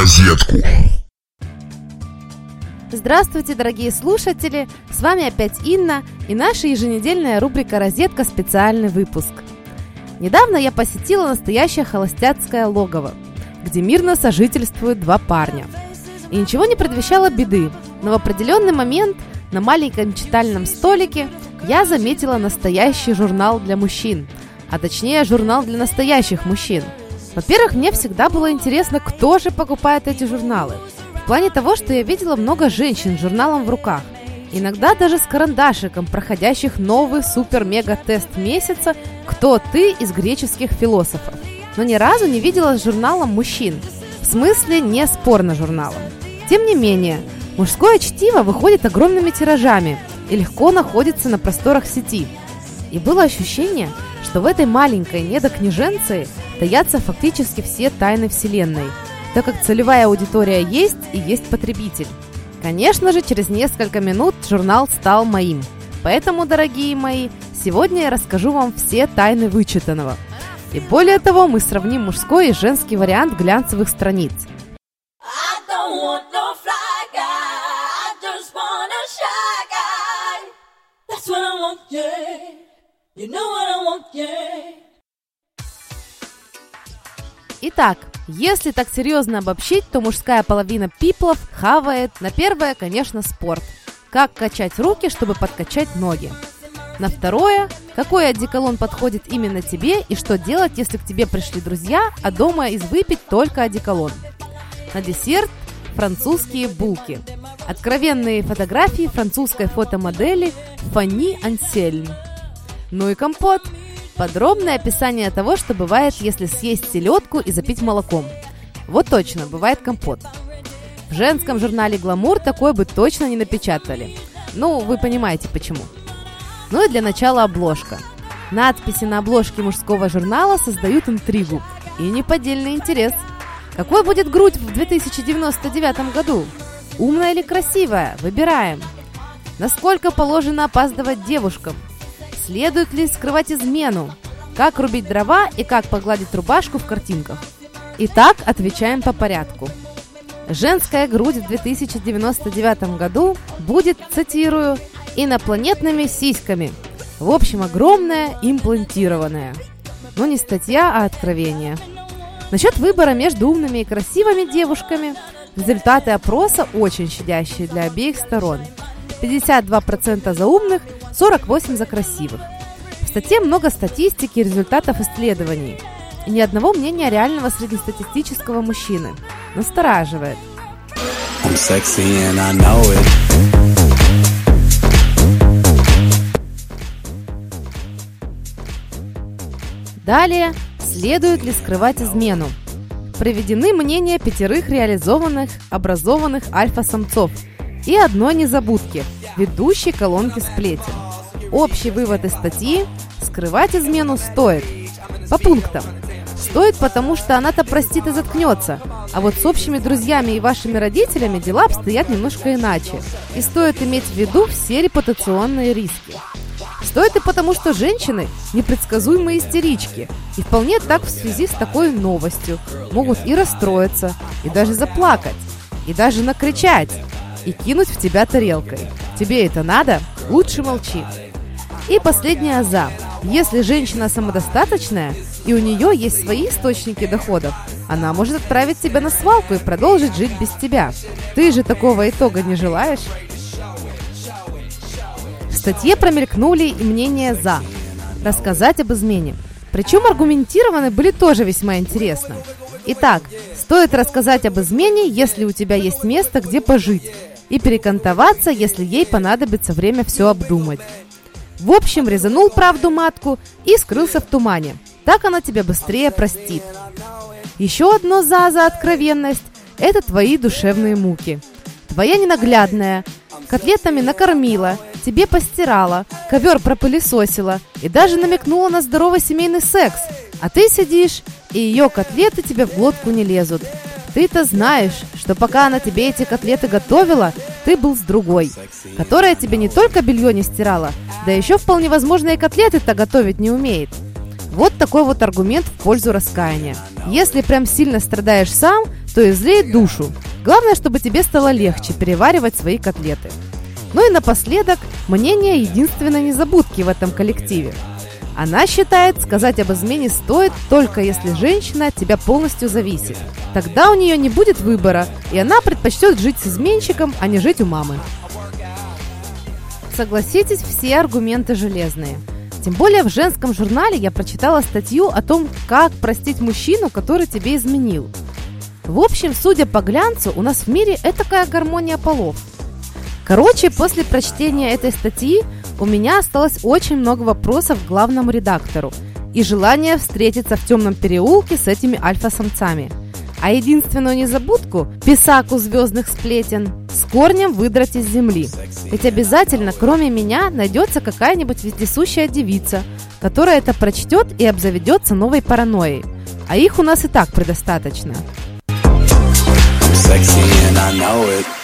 розетку. Здравствуйте, дорогие слушатели! С вами опять Инна и наша еженедельная рубрика «Розетка. Специальный выпуск». Недавно я посетила настоящее холостяцкое логово, где мирно сожительствуют два парня. И ничего не предвещало беды, но в определенный момент на маленьком читальном столике я заметила настоящий журнал для мужчин, а точнее журнал для настоящих мужчин. Во-первых, мне всегда было интересно, кто же покупает эти журналы – в плане того, что я видела много женщин с журналом в руках. Иногда даже с карандашиком, проходящих новый супер-мега-тест месяца «Кто ты?» из греческих философов. Но ни разу не видела с журналом мужчин. В смысле, не спорно журналом. Тем не менее, мужское чтиво выходит огромными тиражами и легко находится на просторах сети. И было ощущение, что в этой маленькой недокниженции таятся фактически все тайны Вселенной – так как целевая аудитория есть и есть потребитель. Конечно же, через несколько минут журнал стал моим. Поэтому, дорогие мои, сегодня я расскажу вам все тайны вычитанного. И более того, мы сравним мужской и женский вариант глянцевых страниц. Итак, если так серьезно обобщить, то мужская половина пиплов хавает на первое, конечно, спорт. Как качать руки, чтобы подкачать ноги. На второе, какой одеколон подходит именно тебе и что делать, если к тебе пришли друзья, а дома из выпить только одеколон. На десерт французские булки. Откровенные фотографии французской фотомодели Фанни Ансельм. Ну и компот – Подробное описание того, что бывает, если съесть селедку и запить молоком. Вот точно, бывает компот. В женском журнале «Гламур» такое бы точно не напечатали. Ну, вы понимаете почему. Ну и для начала обложка. Надписи на обложке мужского журнала создают интригу и неподдельный интерес. Какой будет грудь в 2099 году? Умная или красивая? Выбираем. Насколько положено опаздывать девушкам? Следует ли скрывать измену? Как рубить дрова и как погладить рубашку в картинках? Итак, отвечаем по порядку. Женская грудь в 2099 году будет, цитирую, инопланетными сиськами. В общем, огромная, имплантированная. Но не статья, а откровение. Насчет выбора между умными и красивыми девушками, результаты опроса очень щадящие для обеих сторон. 52% за умных, 48 за красивых. В статье много статистики и результатов исследований. И ни одного мнения реального среднестатистического мужчины. Настораживает. Далее, следует ли скрывать измену? Приведены мнения пятерых реализованных, образованных альфа-самцов и одной незабудки, ведущей колонки сплетен. Общий вывод из статьи – скрывать измену стоит. По пунктам. Стоит, потому что она-то простит и заткнется. А вот с общими друзьями и вашими родителями дела обстоят немножко иначе. И стоит иметь в виду все репутационные риски. Стоит и потому, что женщины – непредсказуемые истерички. И вполне так в связи с такой новостью могут и расстроиться, и даже заплакать, и даже накричать, и кинуть в тебя тарелкой. Тебе это надо? Лучше молчи. И последняя «за». Если женщина самодостаточная, и у нее есть свои источники доходов, она может отправить тебя на свалку и продолжить жить без тебя. Ты же такого итога не желаешь? В статье промелькнули и мнения «за». Рассказать об измене. Причем аргументированы были тоже весьма интересно. Итак, стоит рассказать об измене, если у тебя есть место, где пожить, и перекантоваться, если ей понадобится время все обдумать. В общем, резанул правду матку и скрылся в тумане. Так она тебя быстрее простит. Еще одно «за» за откровенность – это твои душевные муки. Твоя ненаглядная котлетами накормила, тебе постирала, ковер пропылесосила и даже намекнула на здоровый семейный секс. А ты сидишь, и ее котлеты тебе в глотку не лезут. Ты-то знаешь, что пока она тебе эти котлеты готовила, ты был с другой, которая тебе не только белье не стирала, да еще вполне возможно и котлеты-то готовить не умеет. Вот такой вот аргумент в пользу раскаяния. Если прям сильно страдаешь сам, то излеет душу. Главное, чтобы тебе стало легче переваривать свои котлеты. Ну и напоследок, мнение единственной незабудки в этом коллективе. Она считает, сказать об измене стоит только если женщина от тебя полностью зависит. Тогда у нее не будет выбора, и она предпочтет жить с изменщиком, а не жить у мамы. Согласитесь, все аргументы железные. Тем более в женском журнале я прочитала статью о том, как простить мужчину, который тебе изменил. В общем, судя по глянцу, у нас в мире такая гармония полов. Короче, после прочтения этой статьи у меня осталось очень много вопросов к главному редактору и желание встретиться в темном переулке с этими альфа-самцами. А единственную незабудку, писаку звездных сплетен, с корнем выдрать из земли. Ведь обязательно, кроме меня, найдется какая-нибудь вездесущая девица, которая это прочтет и обзаведется новой паранойей. А их у нас и так предостаточно. sexy and I know it.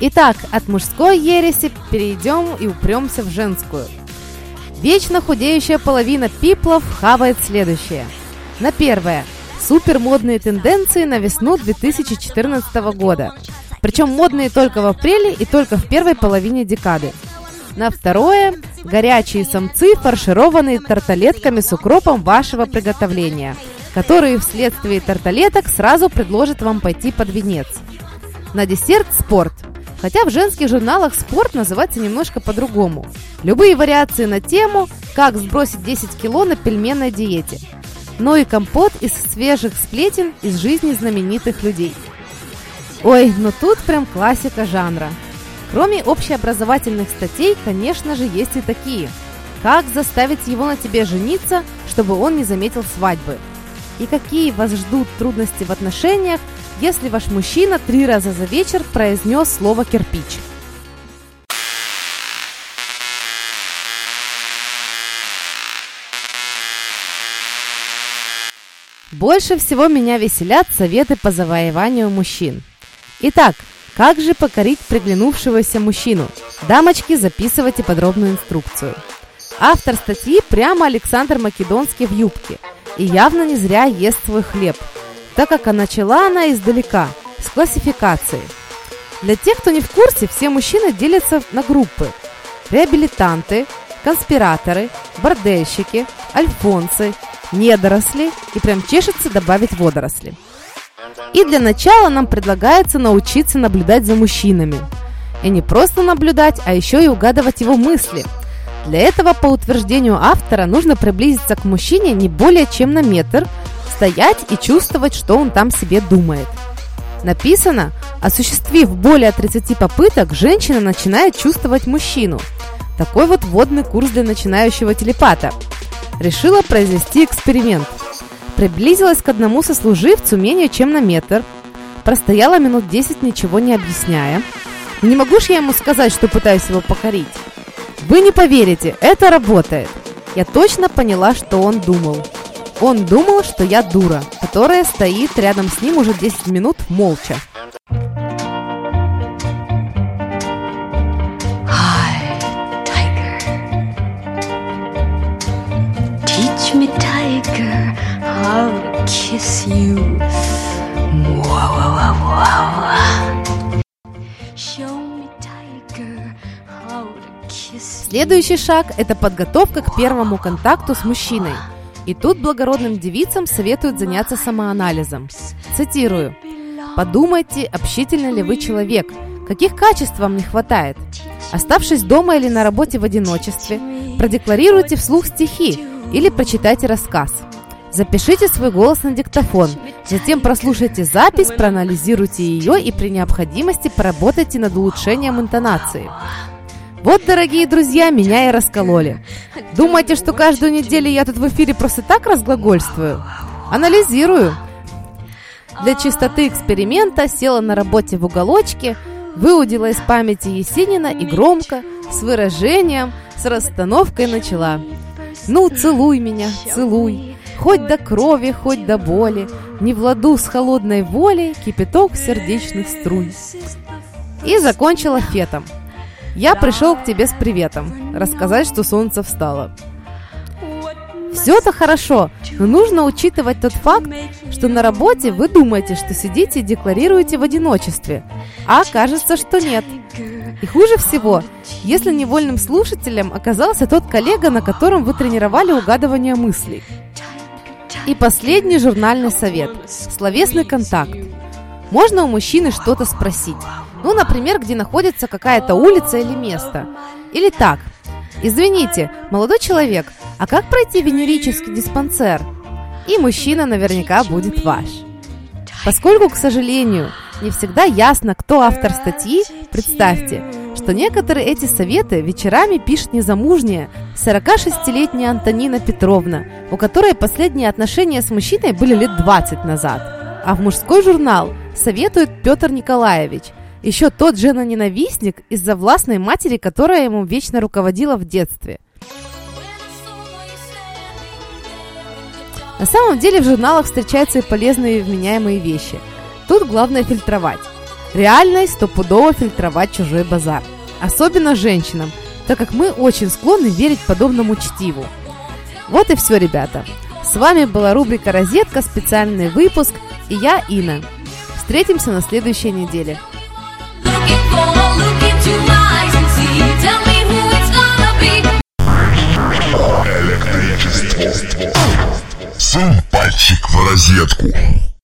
Итак, от мужской ереси перейдем и упремся в женскую. Вечно худеющая половина пиплов хавает следующее. На первое. Супер модные тенденции на весну 2014 года. Причем модные только в апреле и только в первой половине декады. На второе – горячие самцы, фаршированные тарталетками с укропом вашего приготовления, которые вследствие тарталеток сразу предложат вам пойти под венец. На десерт – спорт – Хотя в женских журналах спорт называется немножко по-другому. Любые вариации на тему «Как сбросить 10 кило на пельменной диете». Ну и компот из свежих сплетен из жизни знаменитых людей. Ой, но тут прям классика жанра. Кроме общеобразовательных статей, конечно же, есть и такие. Как заставить его на тебе жениться, чтобы он не заметил свадьбы? И какие вас ждут трудности в отношениях, если ваш мужчина три раза за вечер произнес слово «кирпич». Больше всего меня веселят советы по завоеванию мужчин. Итак, как же покорить приглянувшегося мужчину? Дамочки, записывайте подробную инструкцию. Автор статьи прямо Александр Македонский в юбке. И явно не зря ест свой хлеб – так как начала она издалека, с классификации. Для тех, кто не в курсе, все мужчины делятся на группы. Реабилитанты, конспираторы, бордельщики, альфонсы, недоросли и прям чешется добавить водоросли. И для начала нам предлагается научиться наблюдать за мужчинами. И не просто наблюдать, а еще и угадывать его мысли. Для этого, по утверждению автора, нужно приблизиться к мужчине не более чем на метр – стоять и чувствовать, что он там себе думает. Написано, осуществив более 30 попыток, женщина начинает чувствовать мужчину. Такой вот вводный курс для начинающего телепата. Решила произвести эксперимент. Приблизилась к одному сослуживцу менее чем на метр. Простояла минут 10, ничего не объясняя. Не могу ж я ему сказать, что пытаюсь его покорить. Вы не поверите, это работает. Я точно поняла, что он думал. Он думал, что я дура, которая стоит рядом с ним уже 10 минут молча. Hi, tiger. Teach me, tiger, how to kiss you. Следующий шаг – это подготовка к первому контакту с мужчиной – и тут благородным девицам советуют заняться самоанализом. Цитирую. «Подумайте, общительный ли вы человек, каких качеств вам не хватает. Оставшись дома или на работе в одиночестве, продекларируйте вслух стихи или прочитайте рассказ. Запишите свой голос на диктофон, затем прослушайте запись, проанализируйте ее и при необходимости поработайте над улучшением интонации. Вот, дорогие друзья, меня и раскололи. Думаете, что каждую неделю я тут в эфире просто так разглагольствую? Анализирую. Для чистоты эксперимента села на работе в уголочке, выудила из памяти Есенина и громко, с выражением, с расстановкой начала. «Ну, целуй меня, целуй, хоть до крови, хоть до боли, не в ладу с холодной волей кипяток сердечных струй». И закончила фетом – Я пришел к тебе с приветом, рассказать, что солнце встало. Все это хорошо, но нужно учитывать тот факт, что на работе вы думаете, что сидите и декларируете в одиночестве, а окажется, что нет. И хуже всего, если невольным слушателем оказался тот коллега, на котором вы тренировали угадывание мыслей. И последний журнальный совет – словесный контакт. Можно у мужчины что-то спросить. Ну, например, где находится какая-то улица или место. Или так. Извините, молодой человек, а как пройти венерический диспансер? И мужчина наверняка будет ваш. Поскольку, к сожалению, не всегда ясно, кто автор статьи, представьте, что некоторые эти советы вечерами пишет незамужняя 46-летняя Антонина Петровна, у которой последние отношения с мужчиной были лет 20 назад. А в мужской журнал советует Петр Николаевич, еще тот жена-ненавистник из-за властной матери, которая ему вечно руководила в детстве. На самом деле в журналах встречаются и полезные и вменяемые вещи. Тут главное фильтровать. Реальность стопудово фильтровать чужой базар. Особенно женщинам, так как мы очень склонны верить подобному чтиву. Вот и все, ребята. С вами была рубрика «Розетка», специальный выпуск, и я, Ина. Встретимся на следующей неделе. Сунь пальчик в розетку.